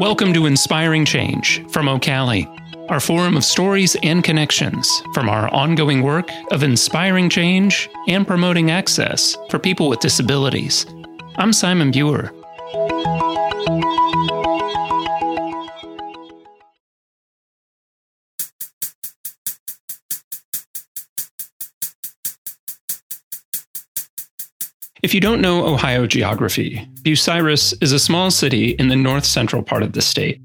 Welcome to Inspiring Change from Ocali, our forum of stories and connections from our ongoing work of inspiring change and promoting access for people with disabilities. I'm Simon Buer. If you don't know Ohio geography, Bucyrus is a small city in the north central part of the state.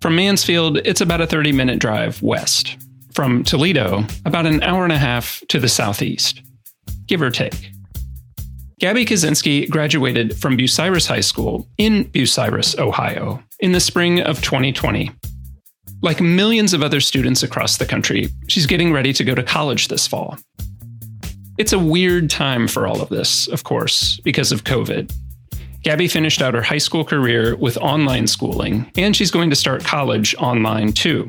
From Mansfield, it's about a 30 minute drive west. From Toledo, about an hour and a half to the southeast, give or take. Gabby Kaczynski graduated from Bucyrus High School in Bucyrus, Ohio, in the spring of 2020. Like millions of other students across the country, she's getting ready to go to college this fall. It's a weird time for all of this, of course, because of COVID. Gabby finished out her high school career with online schooling, and she's going to start college online too.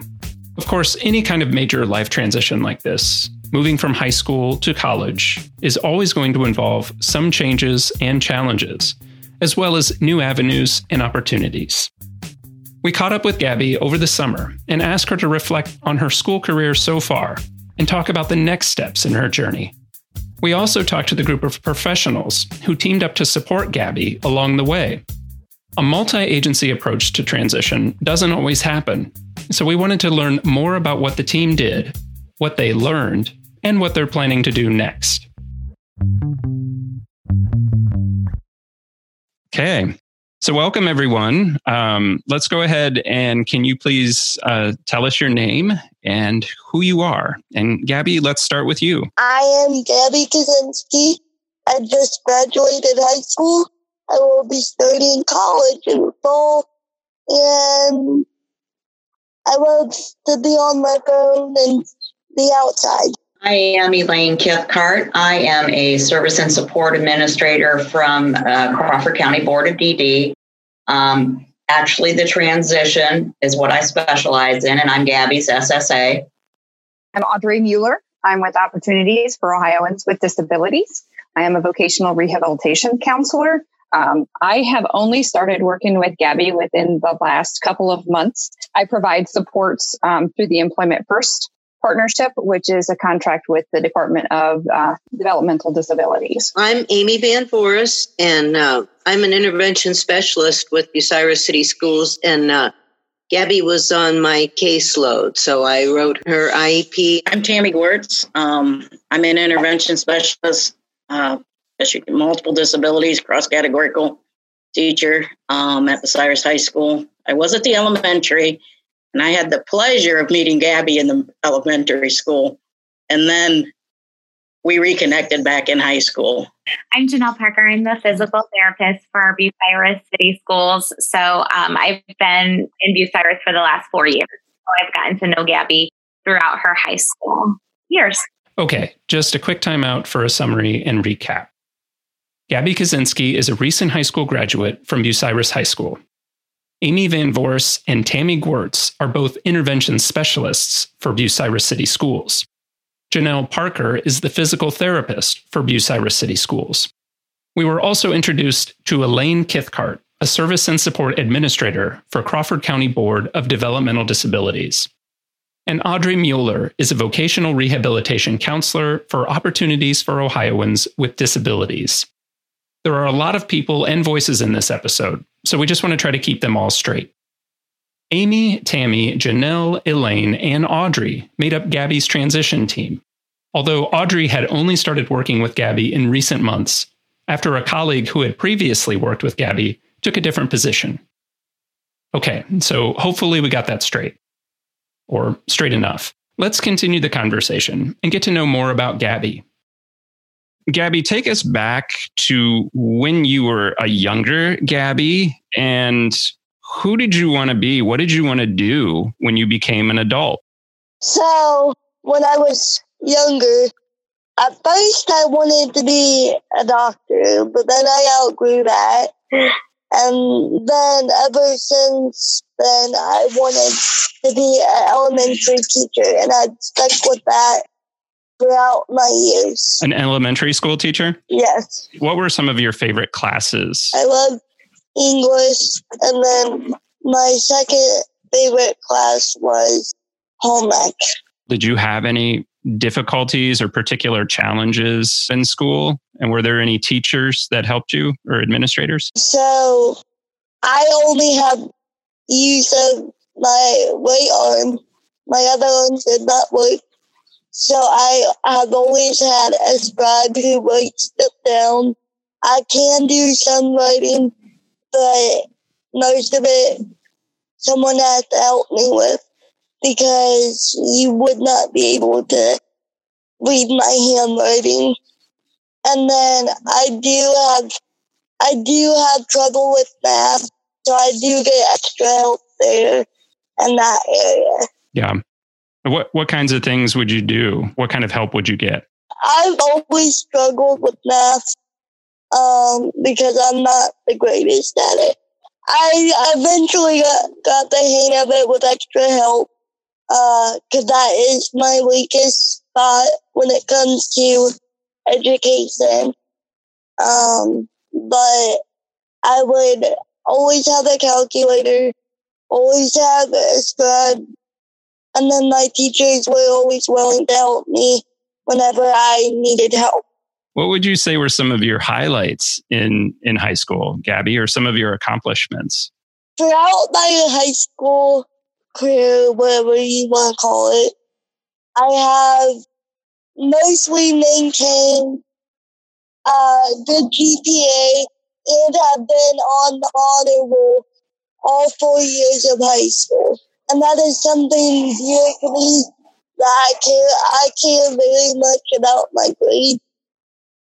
Of course, any kind of major life transition like this, moving from high school to college, is always going to involve some changes and challenges, as well as new avenues and opportunities. We caught up with Gabby over the summer and asked her to reflect on her school career so far and talk about the next steps in her journey. We also talked to the group of professionals who teamed up to support Gabby along the way. A multi agency approach to transition doesn't always happen, so we wanted to learn more about what the team did, what they learned, and what they're planning to do next. Okay, so, welcome everyone. Um, let's go ahead and can you please uh, tell us your name and who you are? And Gabby, let's start with you. I am Gabby Kaczynski. I just graduated high school. I will be starting college in the fall, and I love to be on my phone and be outside. I am Elaine Kithcart. I am a service and support administrator from uh, Crawford County Board of DD. Um, actually, the transition is what I specialize in, and I'm Gabby's SSA. I'm Audrey Mueller. I'm with Opportunities for Ohioans with Disabilities. I am a vocational rehabilitation counselor. Um, I have only started working with Gabby within the last couple of months. I provide supports um, through the Employment First partnership, which is a contract with the Department of uh, Developmental Disabilities. I'm Amy Van Forest, and uh, I'm an intervention specialist with Bucyrus City Schools. And uh, Gabby was on my caseload, so I wrote her IEP. I'm Tammy Gwertz. Um, I'm an intervention specialist, uh, multiple disabilities, cross categorical teacher um, at Bucyrus High School. I was at the elementary and I had the pleasure of meeting Gabby in the elementary school. And then we reconnected back in high school. I'm Janelle Parker. I'm the physical therapist for Bucyrus City Schools. So um, I've been in Bucyrus for the last four years. So I've gotten to know Gabby throughout her high school years. Okay, just a quick timeout for a summary and recap. Gabby Kaczynski is a recent high school graduate from Bucyrus High School. Amy Van Vors and Tammy Gwertz are both intervention specialists for Bucyrus City Schools. Janelle Parker is the physical therapist for Bucyrus City Schools. We were also introduced to Elaine Kithcart, a service and support administrator for Crawford County Board of Developmental Disabilities. And Audrey Mueller is a vocational rehabilitation counselor for Opportunities for Ohioans with Disabilities. There are a lot of people and voices in this episode, so we just want to try to keep them all straight. Amy, Tammy, Janelle, Elaine, and Audrey made up Gabby's transition team. Although Audrey had only started working with Gabby in recent months, after a colleague who had previously worked with Gabby took a different position. Okay, so hopefully we got that straight. Or straight enough. Let's continue the conversation and get to know more about Gabby. Gabby, take us back to when you were a younger Gabby and who did you want to be? What did you want to do when you became an adult? So, when I was younger, at first I wanted to be a doctor, but then I outgrew that. And then ever since then, I wanted to be an elementary teacher, and I've stuck with that throughout my years. An elementary school teacher? Yes. What were some of your favorite classes? I love English, and then my second favorite class was home ec. Did you have any difficulties or particular challenges in school? And were there any teachers that helped you or administrators? So I only have use of my right arm. My other arm did not work. So I have always had a scribe who writes it down. I can do some writing, but most of it someone has to help me with because you would not be able to read my handwriting. And then I do have I do have trouble with math, so I do get extra help there in that area. Yeah. What what kinds of things would you do? What kind of help would you get? I've always struggled with math um, because I'm not the greatest at it. I eventually got, got the hang of it with extra help because uh, that is my weakest spot when it comes to education. Um, but I would always have a calculator, always have a scribe, and then my teachers were always willing to help me whenever I needed help. What would you say were some of your highlights in, in high school, Gabby, or some of your accomplishments? Throughout my high school career, whatever you want to call it, I have mostly maintained uh, good GPA and have been on the honor roll all four years of high school. And that is something dear to me that I care, I care very much about my grades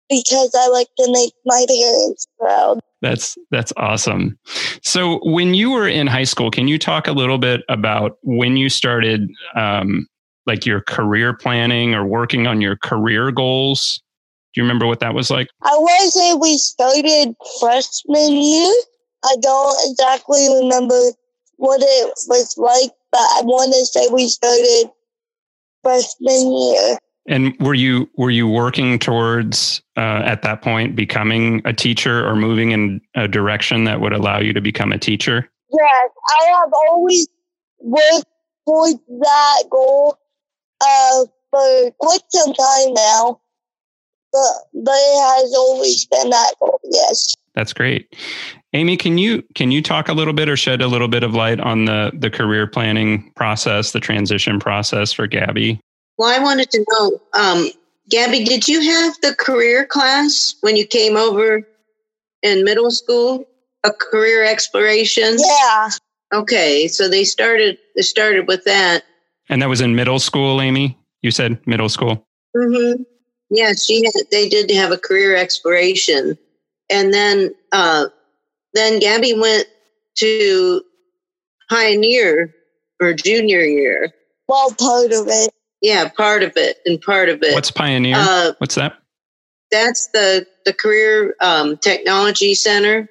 because I like to make my parents proud. That's that's awesome. So, when you were in high school, can you talk a little bit about when you started, um, like your career planning or working on your career goals? Do you remember what that was like? I to say we started freshman year. I don't exactly remember what it was like, but I want to say we started freshman year. And were you were you working towards uh, at that point becoming a teacher or moving in a direction that would allow you to become a teacher? Yes, I have always worked towards that goal uh, for quite some time now, but but it has always been that goal. Yes, that's great. Amy, can you can you talk a little bit or shed a little bit of light on the the career planning process, the transition process for Gabby? Well, I wanted to know, um, Gabby, did you have the career class when you came over in middle school? A career exploration? Yeah. Okay, so they started they started with that. And that was in middle school, Amy. You said middle school. Mm-hmm. Yeah, she had, they did have a career exploration, and then uh, then Gabby went to Pioneer for junior year. Well, part of it. Yeah, part of it and part of it. What's Pioneer? Uh, What's that? That's the the Career um, Technology Center,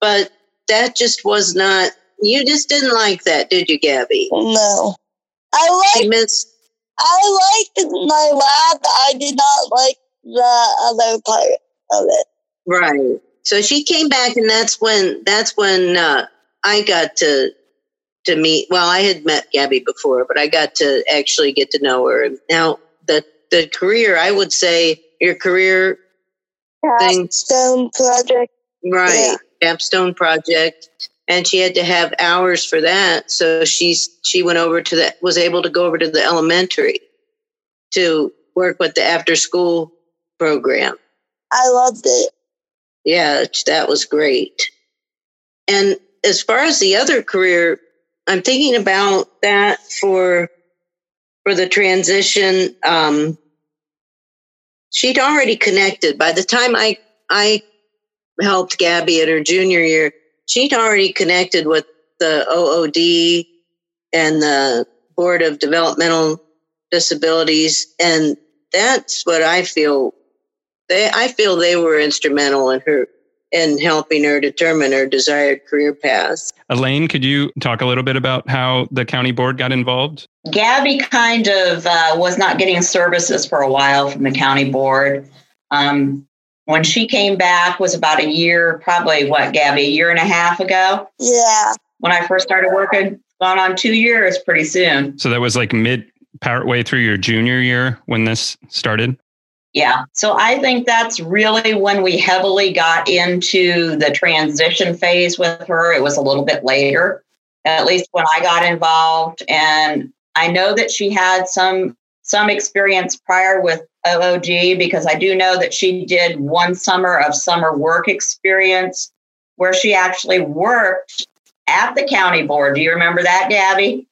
but that just was not. You just didn't like that, did you, Gabby? No, I like. Miss. I liked my lab. I did not like the other part of it. Right. So she came back, and that's when that's when uh, I got to to meet. Well, I had met Gabby before, but I got to actually get to know her. Now, the the career, I would say, your career capstone project, right? Yeah. Capstone project, and she had to have hours for that. So she's she went over to the was able to go over to the elementary to work with the after school program. I loved it. Yeah, that was great. And as far as the other career I'm thinking about that for for the transition. Um, she'd already connected by the time I I helped Gabby at her junior year. She'd already connected with the OOD and the Board of Developmental Disabilities, and that's what I feel. They I feel they were instrumental in her in helping her determine her desired career path. Elaine, could you talk a little bit about how the county board got involved? Gabby kind of uh, was not getting services for a while from the county board. Um, when she came back was about a year, probably what, Gabby, a year and a half ago? Yeah. When I first started working, gone on two years pretty soon. So that was like mid part way through your junior year when this started? Yeah. So I think that's really when we heavily got into the transition phase with her. It was a little bit later, at least when I got involved. And I know that she had some some experience prior with OOD because I do know that she did one summer of summer work experience where she actually worked at the county board. Do you remember that, Gabby?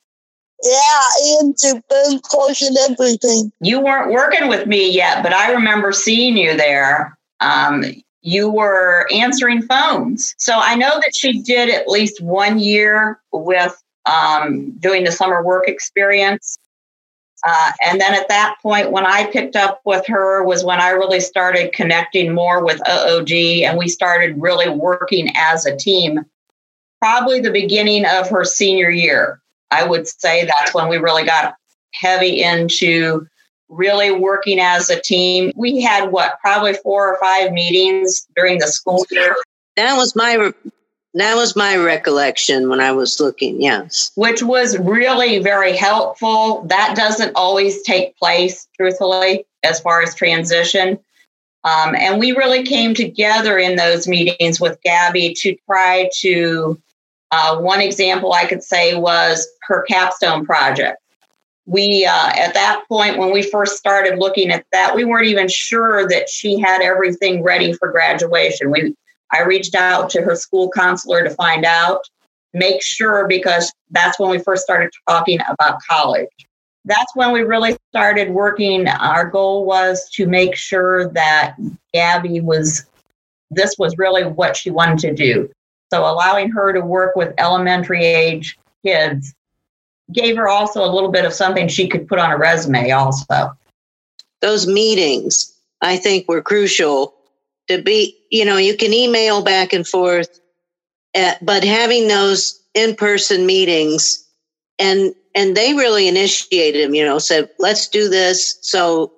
Yeah, and to calls and everything. You weren't working with me yet, but I remember seeing you there. Um, you were answering phones. So I know that she did at least one year with um, doing the summer work experience. Uh, and then at that point, when I picked up with her, was when I really started connecting more with OOD and we started really working as a team. Probably the beginning of her senior year. I would say that's when we really got heavy into really working as a team. We had what, probably four or five meetings during the school year. That was my that was my recollection when I was looking, yes. Which was really very helpful. That doesn't always take place, truthfully, as far as transition. Um, and we really came together in those meetings with Gabby to try to. Uh, one example I could say was her capstone project. We, uh, at that point, when we first started looking at that, we weren't even sure that she had everything ready for graduation. We I reached out to her school counselor to find out, make sure, because that's when we first started talking about college. That's when we really started working. Our goal was to make sure that Gabby was, this was really what she wanted to do. So allowing her to work with elementary age kids gave her also a little bit of something she could put on a resume also. Those meetings, I think, were crucial to be, you know, you can email back and forth, uh, but having those in person meetings and and they really initiated them, you know, said, let's do this. So,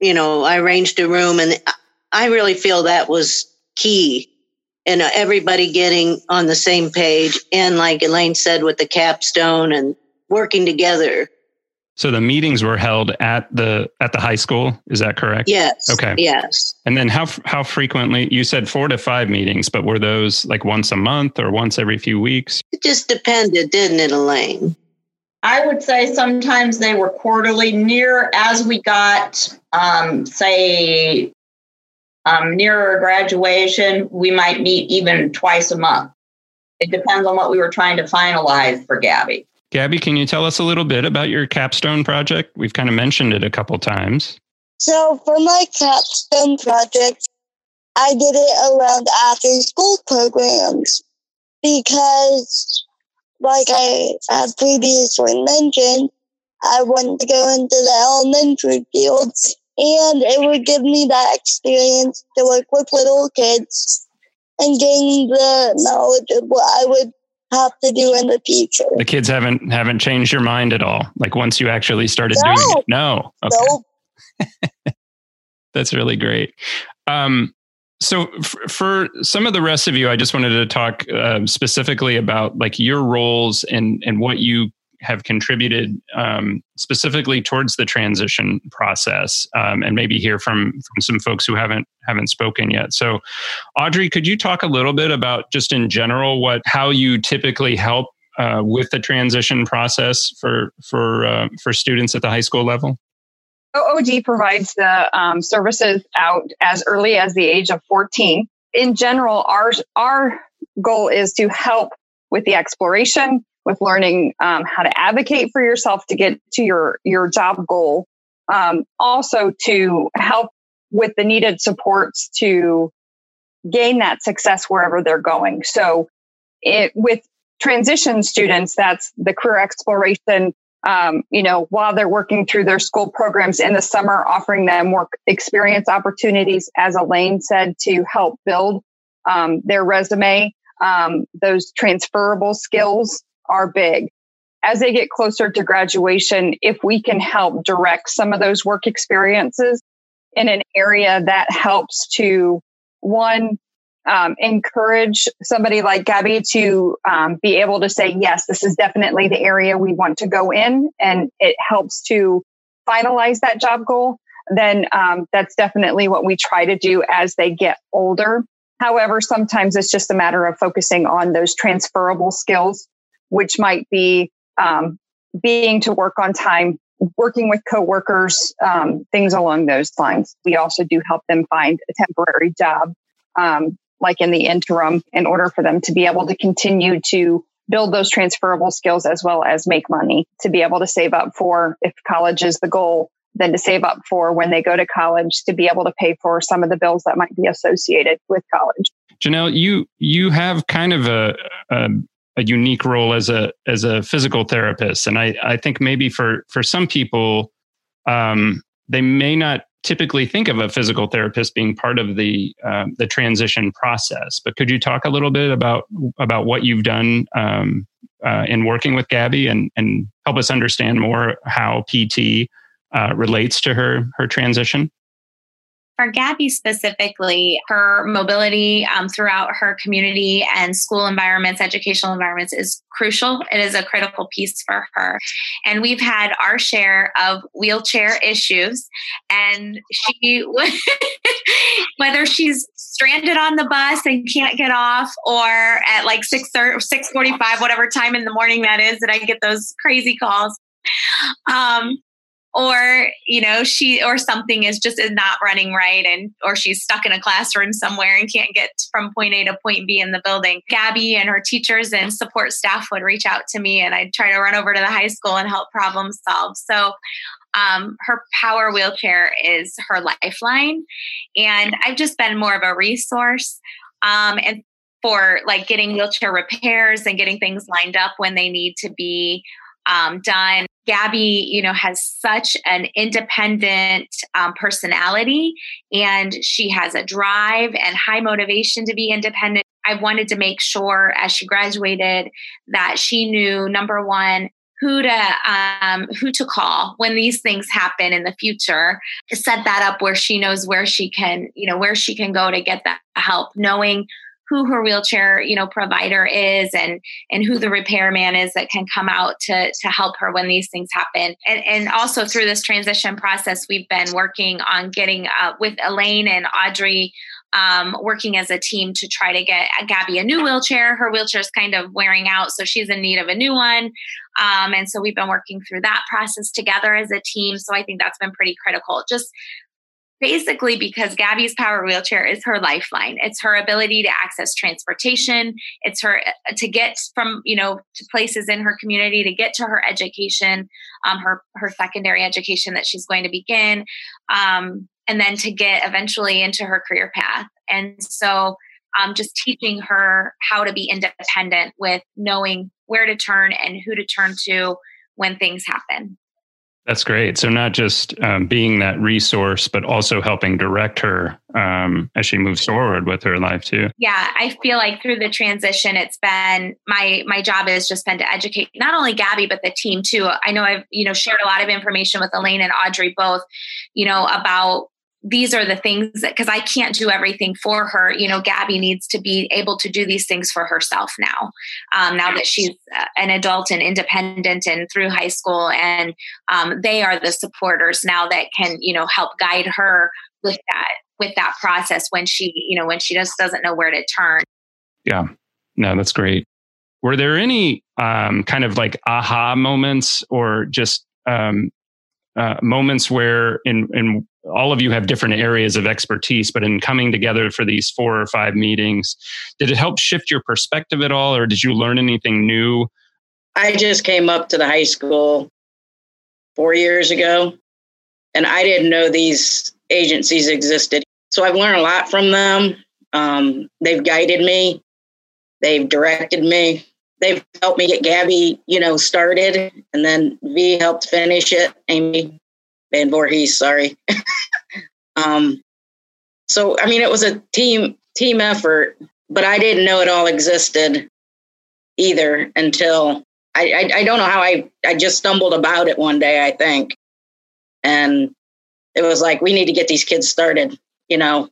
you know, I arranged a room and I really feel that was key and everybody getting on the same page. And like Elaine said, with the capstone and working together. So the meetings were held at the at the high school. Is that correct? Yes. Okay. Yes. And then how how frequently? You said four to five meetings, but were those like once a month or once every few weeks? It just depended, didn't it, Elaine? I would say sometimes they were quarterly. Near as we got, um, say, um, nearer graduation, we might meet even twice a month. It depends on what we were trying to finalize for Gabby. Gabby, can you tell us a little bit about your capstone project? We've kind of mentioned it a couple times. So for my capstone project, I did it around after school programs because, like I have previously mentioned, I wanted to go into the elementary fields and it would give me that experience to work with little kids and gain the knowledge of what I would have to do in the future. The kids haven't haven't changed your mind at all. Like once you actually started No. doing it. No. Okay. Nope. That's really great. Um, so f- for some of the rest of you, I just wanted to talk uh, specifically about like your roles and and what you have contributed um, specifically towards the transition process, um, and maybe hear from from some folks who haven't haven't spoken yet. So, Audrey, could you talk a little bit about just in general what how you typically help uh, with the transition process for for uh, for students at the high school level? OOD provides the um, services out as early as the age of 14. In general, our, our goal is to help with the exploration, with learning um, how to advocate for yourself to get to your, your job goal. Um, also to help with the needed supports to gain that success wherever they're going. So it, with transition students, that's the career exploration um, you know, while they're working through their school programs in the summer, offering them work experience opportunities, as Elaine said, to help build um, their resume. Um, those transferable skills are big. As they get closer to graduation, if we can help direct some of those work experiences in an area that helps to one, um, encourage somebody like Gabby to um, be able to say, yes, this is definitely the area we want to go in, and it helps to finalize that job goal, then um, that's definitely what we try to do as they get older. However, sometimes it's just a matter of focusing on those transferable skills, which might be um, being to work on time, working with coworkers, um, things along those lines. We also do help them find a temporary job um, like in the interim, in order for them to be able to continue to build those transferable skills as well as make money to be able to save up for if college is the goal then to save up for when they go to college to be able to pay for some of the bills that might be associated with college. Janelle, you you have kind of a, a, a unique role as a as a physical therapist, and I I think maybe for for some people, um, they may not typically think of a physical therapist being part of the uh, the transition process. But could you talk a little bit about about what you've done um, uh, in working with Gabby and and help us understand more how PT uh, relates to her her transition? For Gabby specifically, her mobility um, throughout her community and school environments, educational environments is crucial. It is a critical piece for her. And we've had our share of wheelchair issues. And she, whether she's stranded on the bus and can't get off, or at like 6 645, whatever time in the morning that is, that I get those crazy calls. Um, or you know she or something is just is not running right and or she's stuck in a classroom somewhere and can't get from point a to point b in the building. Gabby and her teachers and support staff would reach out to me and i'd try to run over to the high school and help problem solve. So um, her power wheelchair is her lifeline and i've just been more of a resource um, and for like getting wheelchair repairs and getting things lined up when they need to be um, done. Gabby, you know, has such an independent um, personality and she has a drive and high motivation to be independent. I wanted to make sure as she graduated that she knew number one, who to um, who to call when these things happen in the future set that up where she knows where she can you know where she can go to get that help knowing who her wheelchair you know provider is and and who the repairman is that can come out to to help her when these things happen and and also through this transition process we've been working on getting uh, with elaine and audrey um, working as a team to try to get Gabby a new wheelchair. Her wheelchair is kind of wearing out, so she's in need of a new one. Um, and so we've been working through that process together as a team. So I think that's been pretty critical. Just basically because Gabby's power wheelchair is her lifeline. It's her ability to access transportation. It's her uh, to get from you know to places in her community to get to her education, um, her her secondary education that she's going to begin, um, and then to get eventually into her career path. And so, um, just teaching her how to be independent with knowing where to turn and who to turn to when things happen. That's great. So not just um, being that resource, but also helping direct her um, as she moves forward with her life too. Yeah, I feel like through the transition, it's been my my job has just been to educate not only Gabby but the team too. I know I've you know shared a lot of information with Elaine and Audrey both, you know about these are the things that because I can't do everything for her. You know, Gabby needs to be able to do these things for herself now. Um, now that she's uh, an adult and independent and through high school, and um, they are the supporters now that can you know help guide her with that with that process when she you know when she just doesn't know where to turn. Yeah, no, that's great. Were there any um, kind of like aha moments or just um, uh, moments where in in all of you have different areas of expertise, but in coming together for these four or five meetings, did it help shift your perspective at all, or did you learn anything new? I just came up to the high school four years ago, and I didn't know these agencies existed. So I've learned a lot from them. Um, they've guided me, they've directed me, they've helped me get Gabby, you know, started, and then V helped finish it. Amy Van Voorhees, sorry. um, so I mean, it was a team team effort. but I didn't know it all existed either until I, I, I don't know how I, I just stumbled about it one day, I think. And it was like, we need to get these kids started, you know,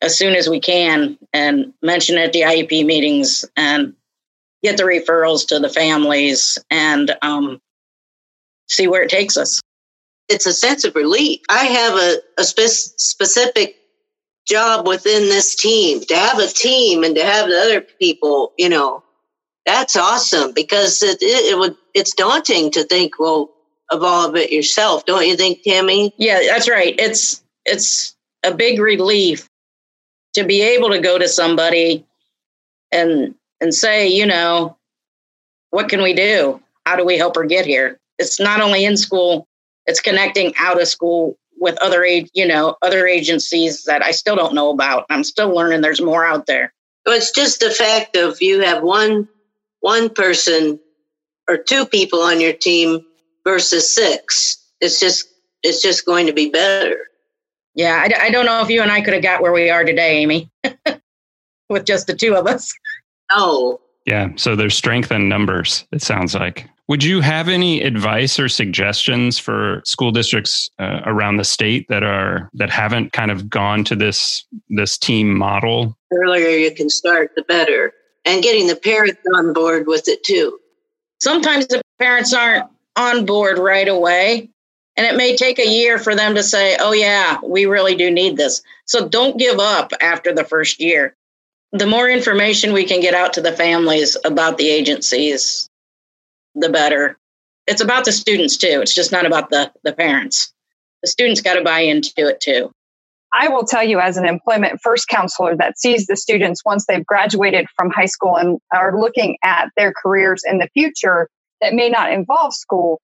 as soon as we can and mention it at the IEP meetings and get the referrals to the families and um, see where it takes us. It's a sense of relief. I have a, a spe- specific job within this team to have a team and to have the other people, you know, that's awesome because it, it, it would, it's daunting to think, well, of all of it yourself. Don't you think, Tammy? Yeah, that's right. It's, it's a big relief to be able to go to somebody and, and say, you know, what can we do? How do we help her get here? It's not only in school, it's connecting out of school with other you know other agencies that I still don't know about. I'm still learning. There's more out there. Well, it's just the fact of you have one one person or two people on your team versus six. It's just it's just going to be better. Yeah, I, I don't know if you and I could have got where we are today, Amy, with just the two of us. No. Yeah, so there's strength in numbers. It sounds like. Would you have any advice or suggestions for school districts uh, around the state that are that haven't kind of gone to this this team model? The earlier you can start, the better, and getting the parents on board with it too. Sometimes the parents aren't on board right away, and it may take a year for them to say, "Oh yeah, we really do need this." So don't give up after the first year. The more information we can get out to the families about the agencies, the better. It's about the students too. It's just not about the, the parents. The students got to buy into it too. I will tell you, as an employment first counselor that sees the students once they've graduated from high school and are looking at their careers in the future that may not involve school,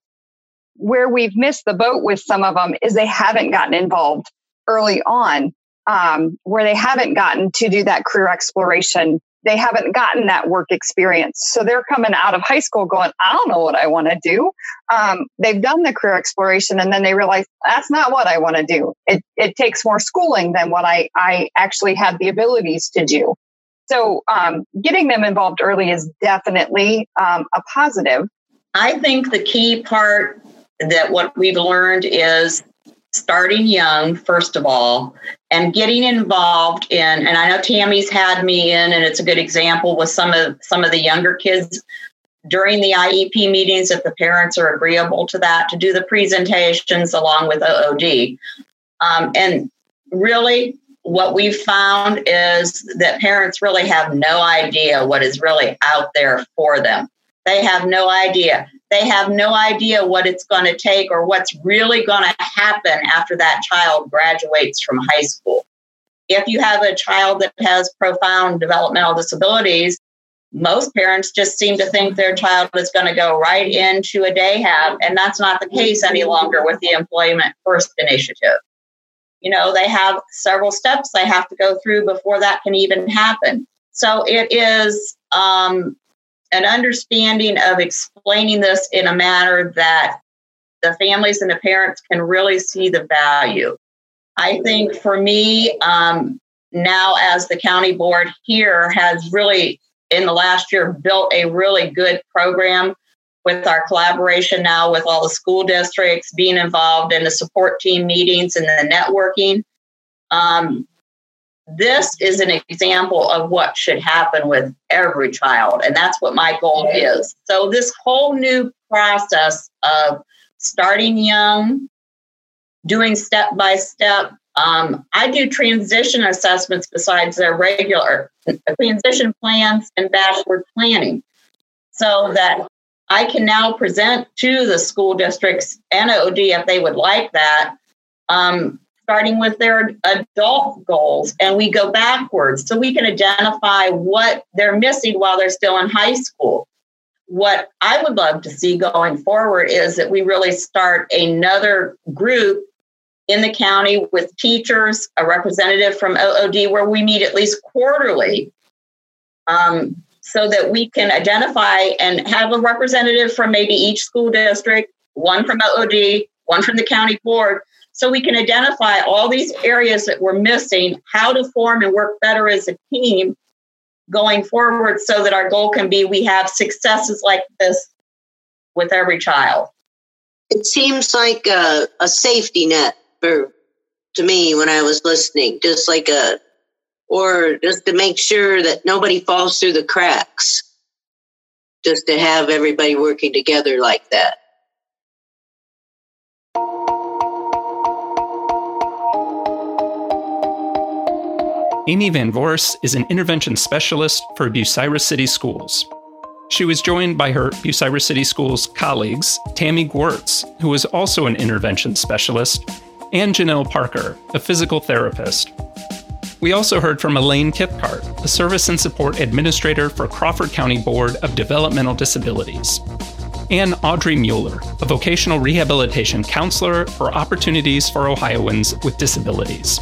where we've missed the boat with some of them is they haven't gotten involved early on, um, where they haven't gotten to do that career exploration they haven't gotten that work experience. So they're coming out of high school going, I don't know what I want to do. Um, they've done the career exploration and then they realize that's not what I want to do. It, it takes more schooling than what I, I actually have the abilities to do. So um, getting them involved early is definitely um, a positive. I think the key part that what we've learned is starting young, first of all, and getting involved in, and I know Tammy's had me in, and it's a good example with some of some of the younger kids during the IEP meetings, if the parents are agreeable to that, to do the presentations along with OOD. Um, and really, what we've found is that parents really have no idea what is really out there for them. They have no idea they have no idea what it's going to take or what's really going to happen after that child graduates from high school. If you have a child that has profound developmental disabilities, most parents just seem to think their child is going to go right into a day hab, and that's not the case any longer with the Employment First initiative. You know, they have several steps they have to go through before that can even happen. So it is um, an understanding of explaining this in a manner that the families and the parents can really see the value. I think for me, um, now as the county board here has really, in the last year, built a really good program with our collaboration now with all the school districts being involved in the support team meetings and the networking. Um, this is an example of what should happen with every child. And that's what my goal is. So, this whole new process of starting young, doing step by step, um, I do transition assessments besides their regular transition plans and bachelor planning so that I can now present to the school districts NOD if they would like that. Um, starting with their adult goals and we go backwards so we can identify what they're missing while they're still in high school. What I would love to see going forward is that we really start another group in the county with teachers, a representative from OOD, where we meet at least quarterly, um, so that we can identify and have a representative from maybe each school district, one from OOD, one from the county board, so we can identify all these areas that we're missing, how to form and work better as a team, going forward so that our goal can be we have successes like this with every child. It seems like a, a safety net for to me when I was listening, just like a or just to make sure that nobody falls through the cracks. Just to have everybody working together like that. Amy Van Voorst is an intervention specialist for Bucyrus City Schools. She was joined by her Bucyrus City Schools colleagues, Tammy Gwertz, who was also an intervention specialist, and Janelle Parker, a physical therapist. We also heard from Elaine Kithcart, a service and support administrator for Crawford County Board of Developmental Disabilities, and Audrey Mueller, a vocational rehabilitation counselor for Opportunities for Ohioans with Disabilities.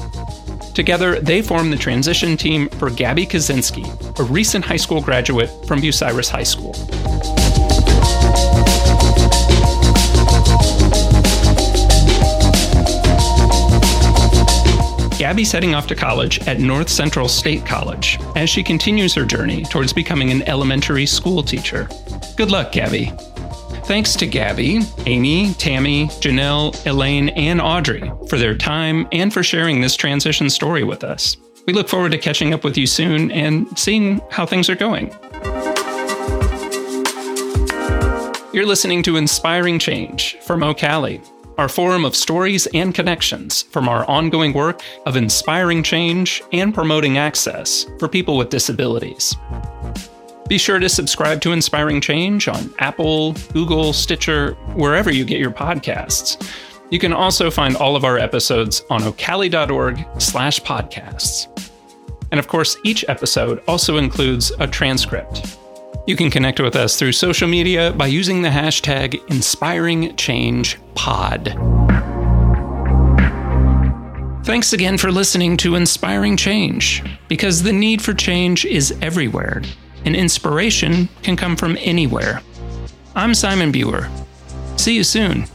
Together, they form the transition team for Gabby Kaczynski, a recent high school graduate from Bucyrus High School. Gabby's heading off to college at North Central State College as she continues her journey towards becoming an elementary school teacher. Good luck, Gabby. Thanks to Gabby, Amy, Tammy, Janelle, Elaine, and Audrey for their time and for sharing this transition story with us. We look forward to catching up with you soon and seeing how things are going. You're listening to Inspiring Change from Ocali, our forum of stories and connections from our ongoing work of inspiring change and promoting access for people with disabilities. Be sure to subscribe to Inspiring Change on Apple, Google, Stitcher, wherever you get your podcasts. You can also find all of our episodes on ocali.org slash podcasts. And of course, each episode also includes a transcript. You can connect with us through social media by using the hashtag InspiringChangePod. Thanks again for listening to Inspiring Change, because the need for change is everywhere and inspiration can come from anywhere. I'm Simon Buer. See you soon.